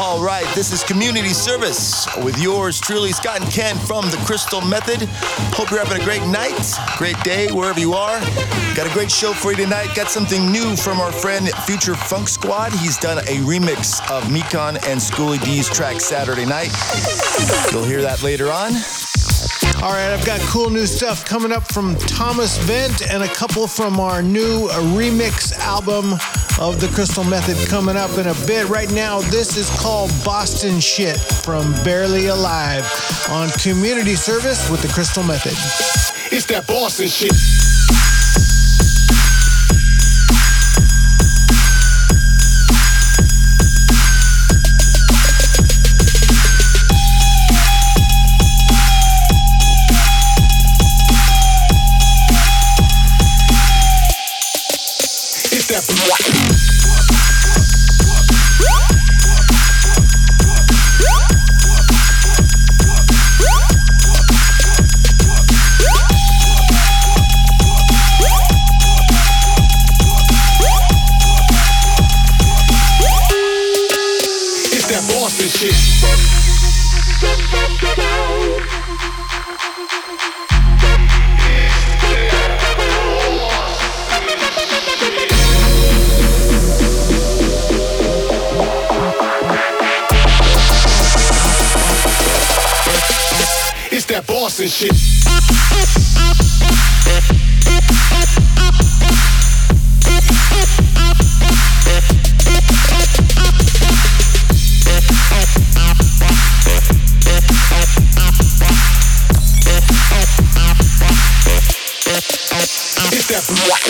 All right, this is community service with yours truly, Scott and Ken from the Crystal Method. Hope you're having a great night, great day, wherever you are. Got a great show for you tonight. Got something new from our friend Future Funk Squad. He's done a remix of Mekon and Schooly D's track Saturday Night. You'll hear that later on. All right, I've got cool new stuff coming up from Thomas Vent and a couple from our new remix album of the Crystal Method coming up in a bit. Right now, this is called Boston Shit from Barely Alive on community service with the Crystal Method. It's that Boston shit. Shit. sometimes something is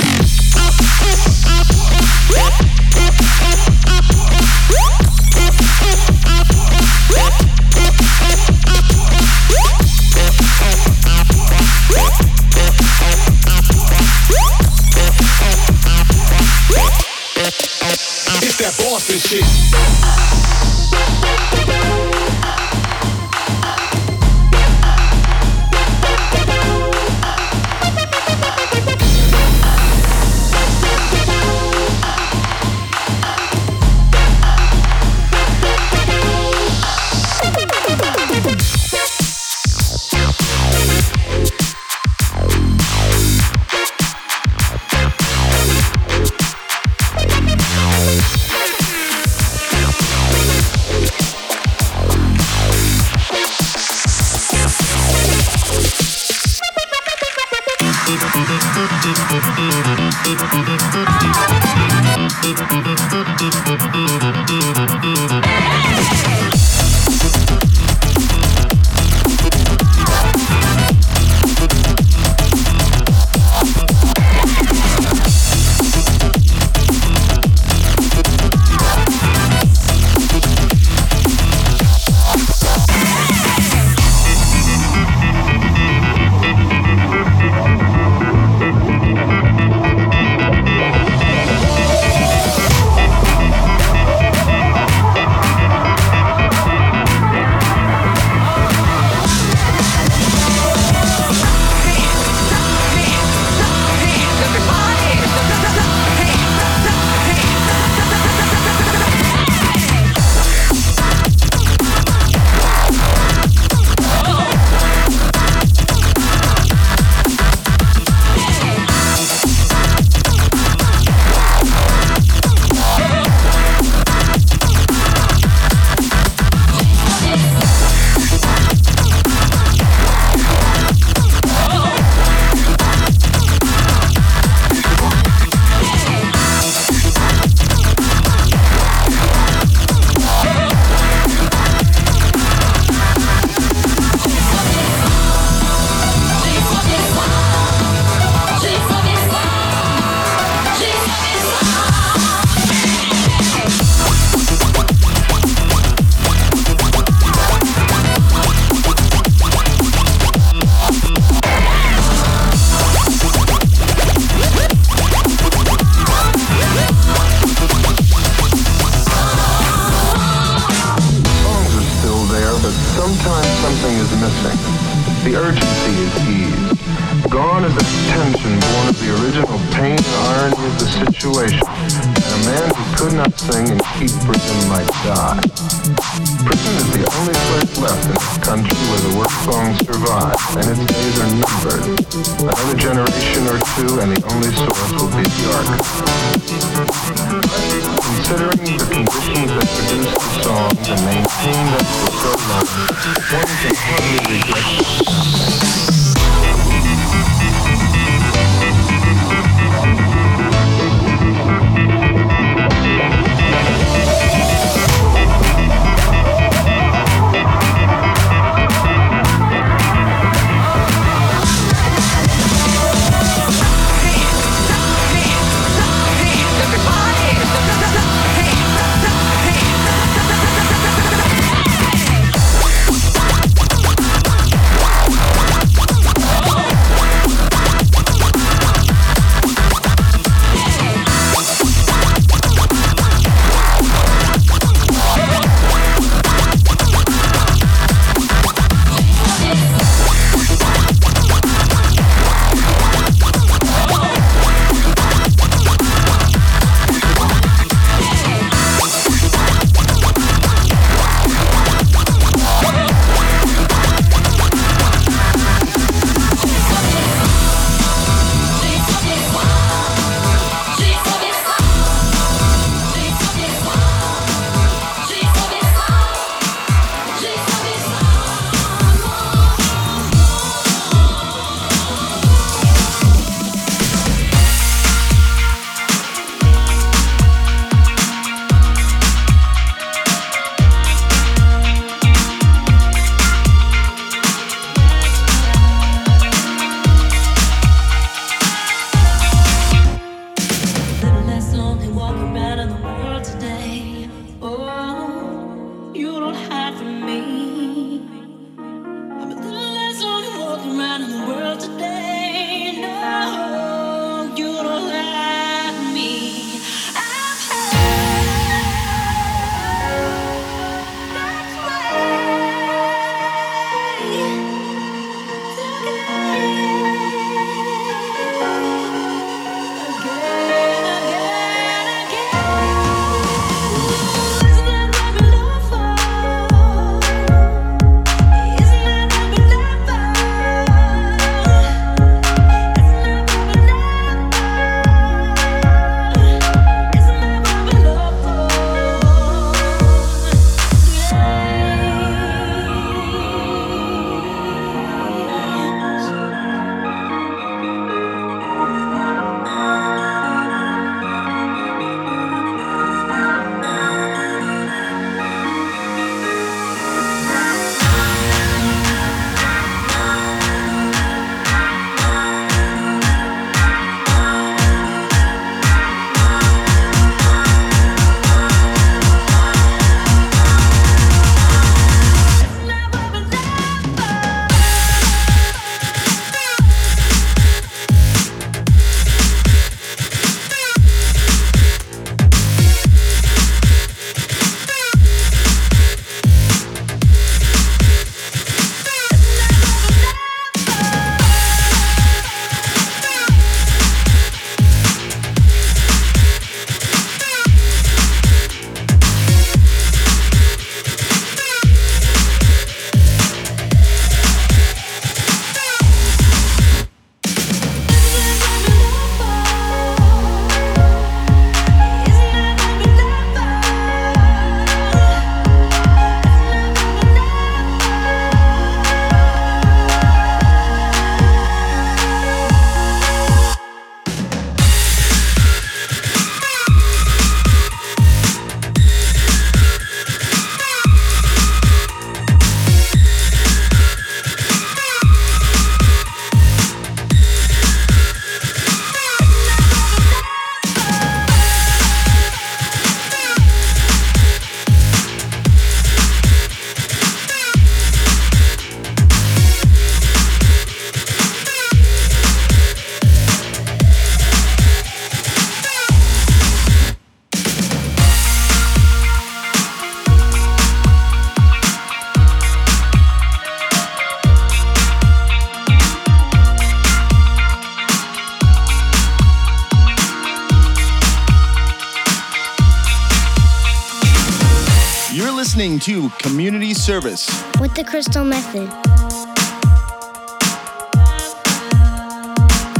Service with the Crystal Method.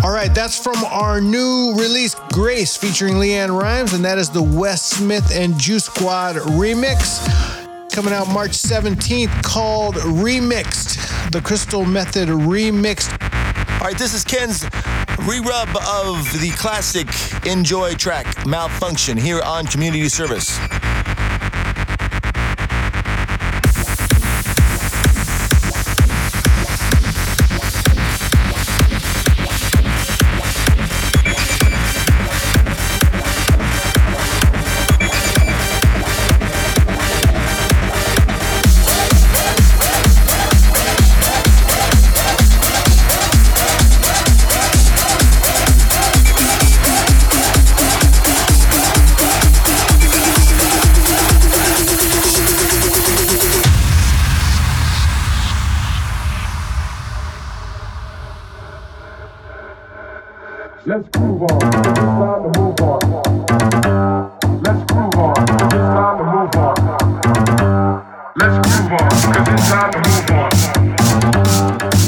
All right, that's from our new release, Grace, featuring LeAnn Rimes, and that is the Wes Smith and Juice Squad remix. Coming out March 17th, called Remixed. The Crystal Method Remixed. All right, this is Ken's re-rub of the classic N-Joi track, Malfunction, here on Community Service.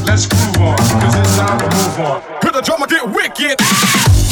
Let's groove on, cause it's time to move on. could the drummer get wicked.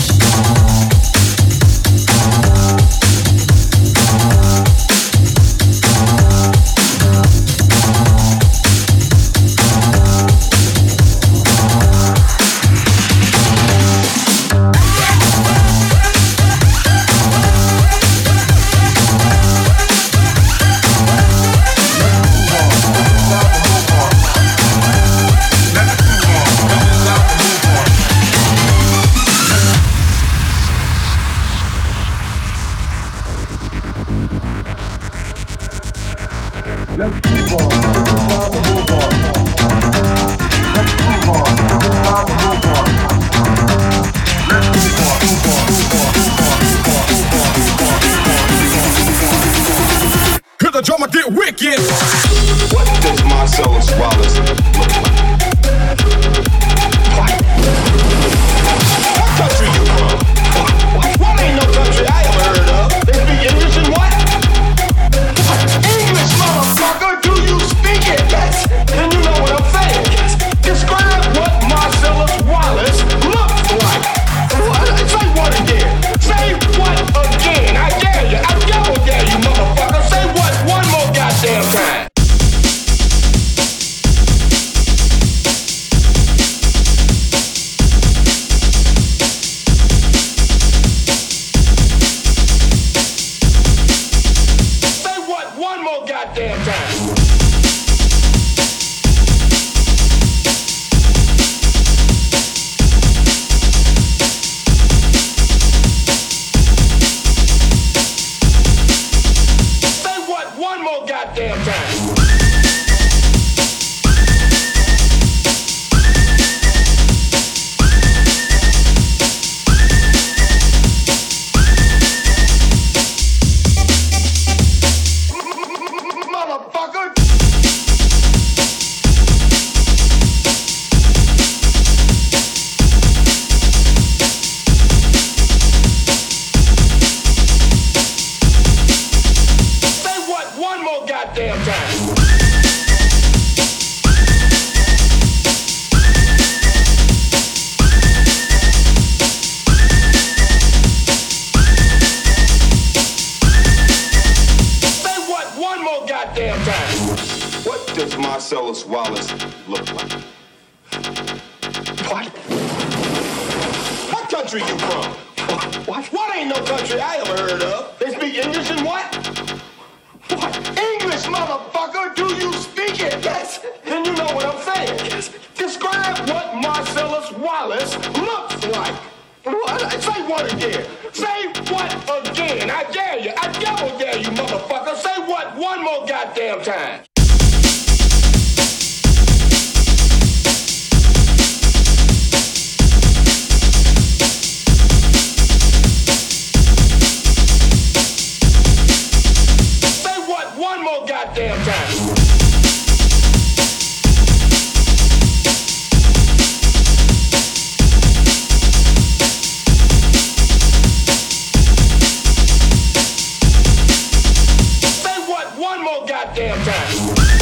Goddamn time.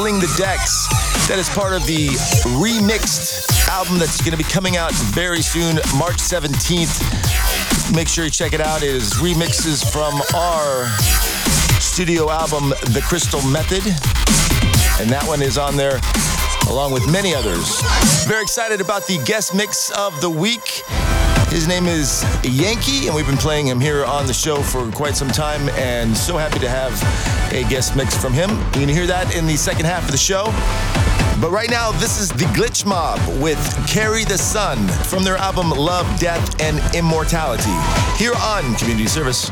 Sling the Decks. That is part of the remixed album that's going to be coming out very soon, March 17th. Make sure you check it out. It is remixes from our studio album, The Crystal Method. And that one is on there along with many others. Very excited about the guest mix of the week. His name is Yankee, and we've been playing him here on the show for quite some time, and so happy to have a guest mix from him. You're gonna hear that in the second half of the show. But right now, this is the Glitch Mob with Carry the Sun from their album Love, Death, and Immortality here on Community Service.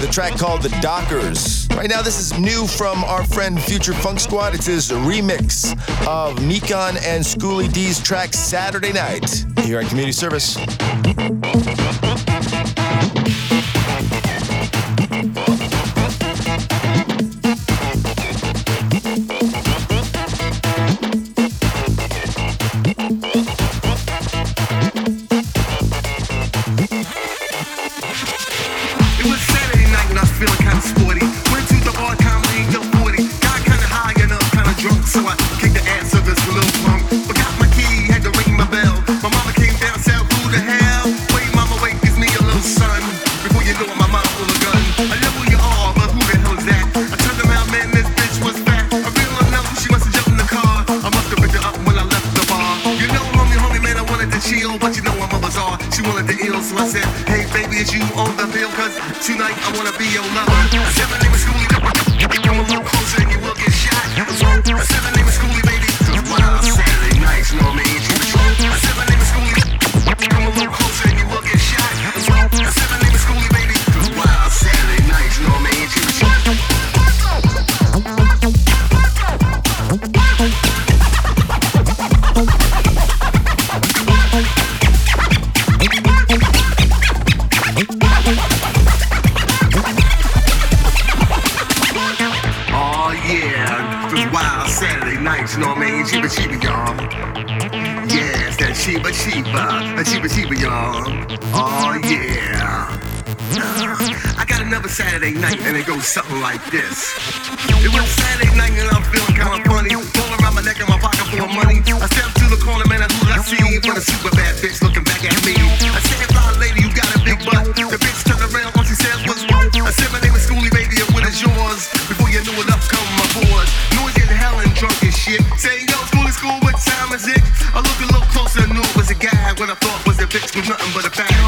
With a track called The Dockers. Right now, this is new from our friend Future Funk Squad. It's his remix of Mekon and Schooly D's track Saturday Night here on Community Service. when I thought was a bitch with nothing but a bag.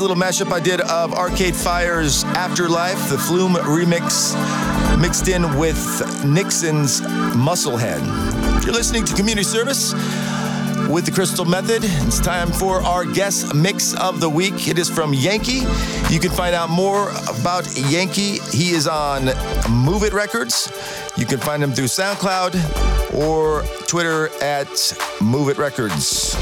A little mashup I did of Arcade Fire's Afterlife, the Flume remix, mixed in with Nixon's Musclehead. You're listening to Community Service with the Crystal Method. It's time for our guest mix of the week. It is from Yankee. You can find out more about Yankee. He is on Move It Records. You can find him through SoundCloud or Twitter at Move It Records.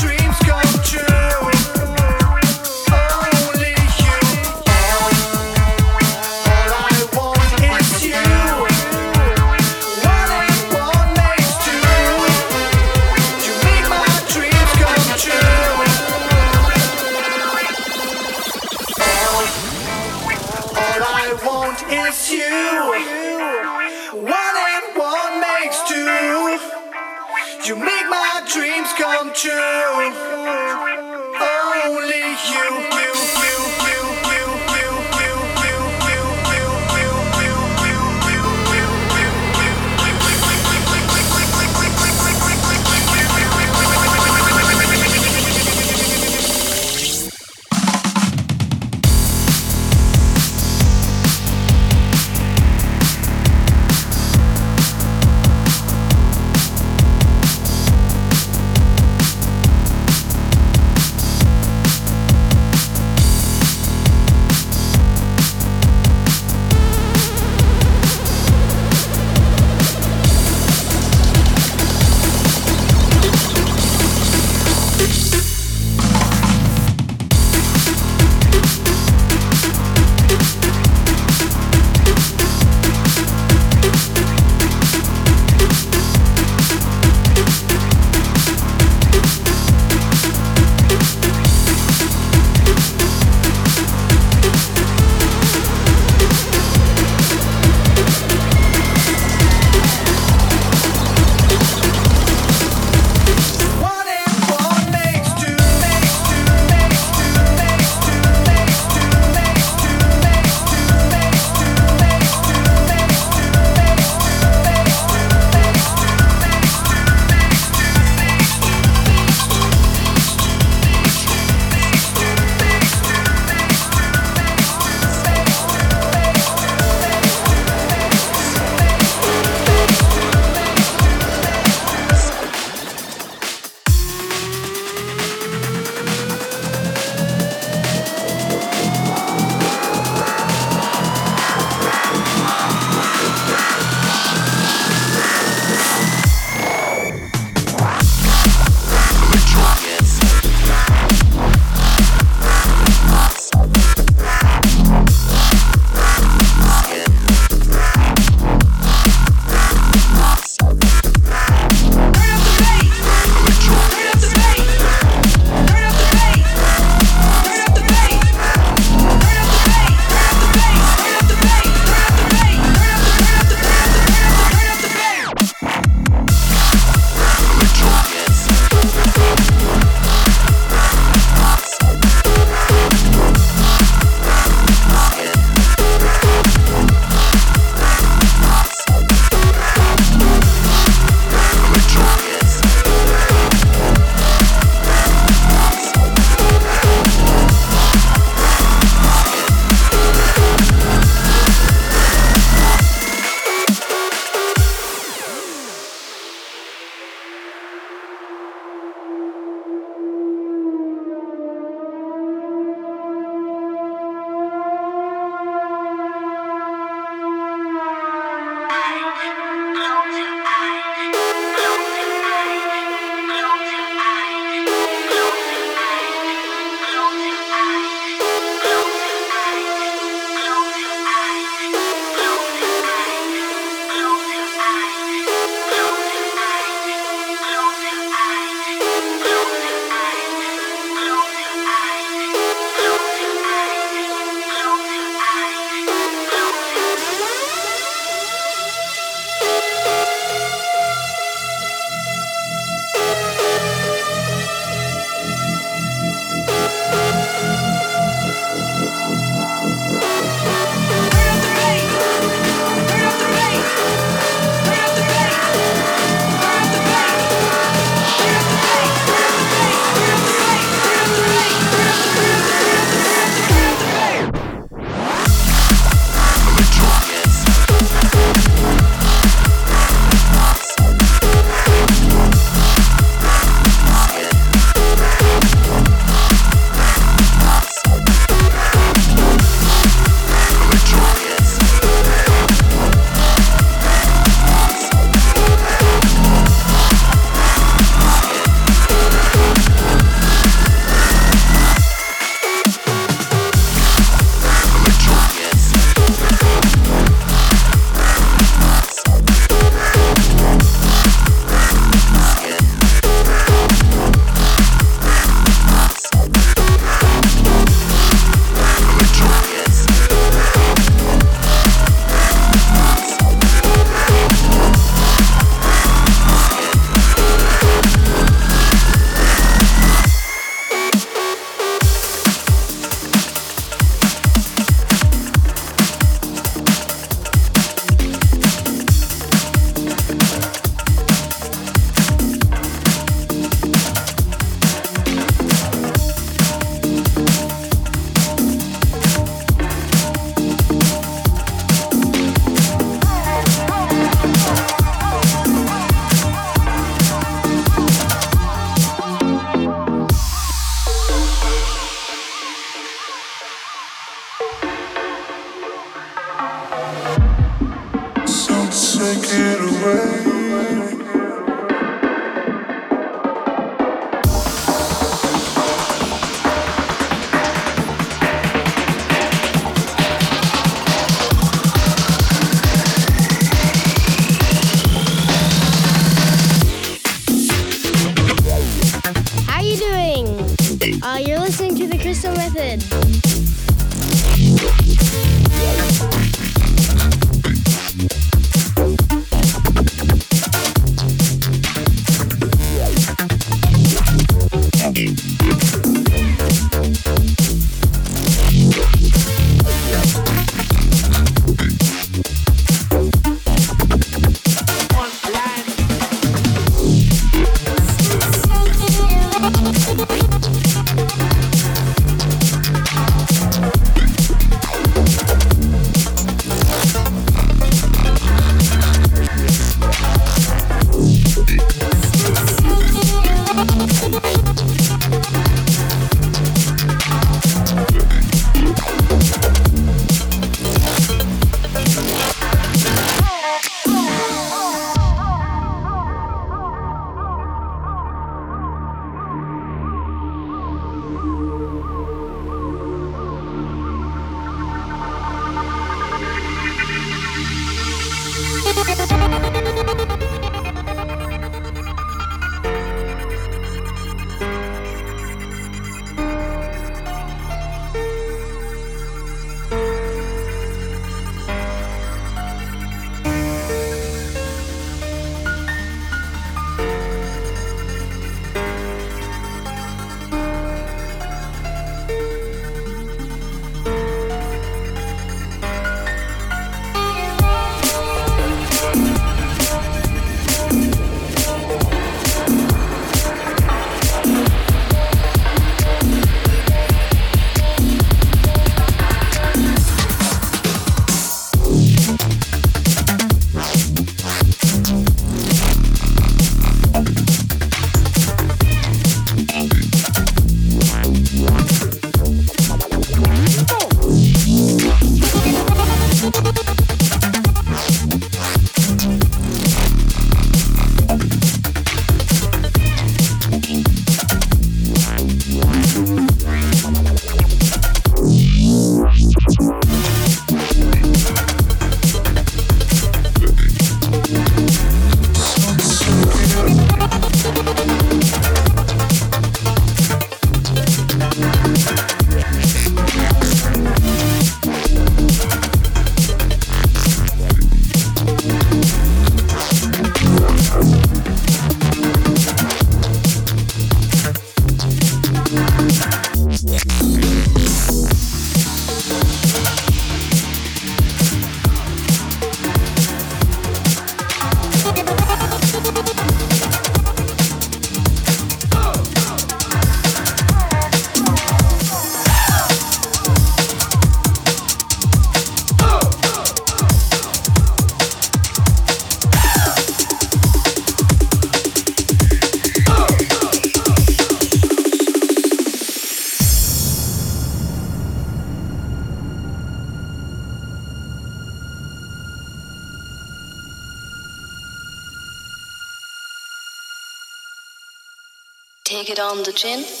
It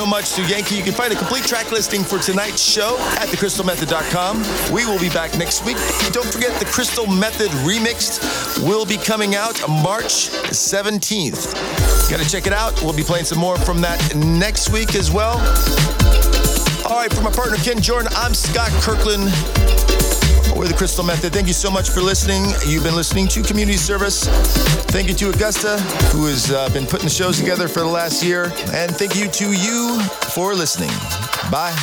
so much to Yankee. You can find a complete track listing for tonight's show at thecrystalmethod.com. We will be back next week. Don't forget the Crystal Method Remixed will be coming out March 17th. Gotta check it out. We'll be playing some more from that next week as well. All right, for my partner Ken Jordan, I'm Scott Kirkland. We're the Crystal Method. Thank you so much for listening. You've been listening to Community Service. Thank you to Augusta, who has uh, been putting the shows together for the last year. And thank you to you for listening. Bye.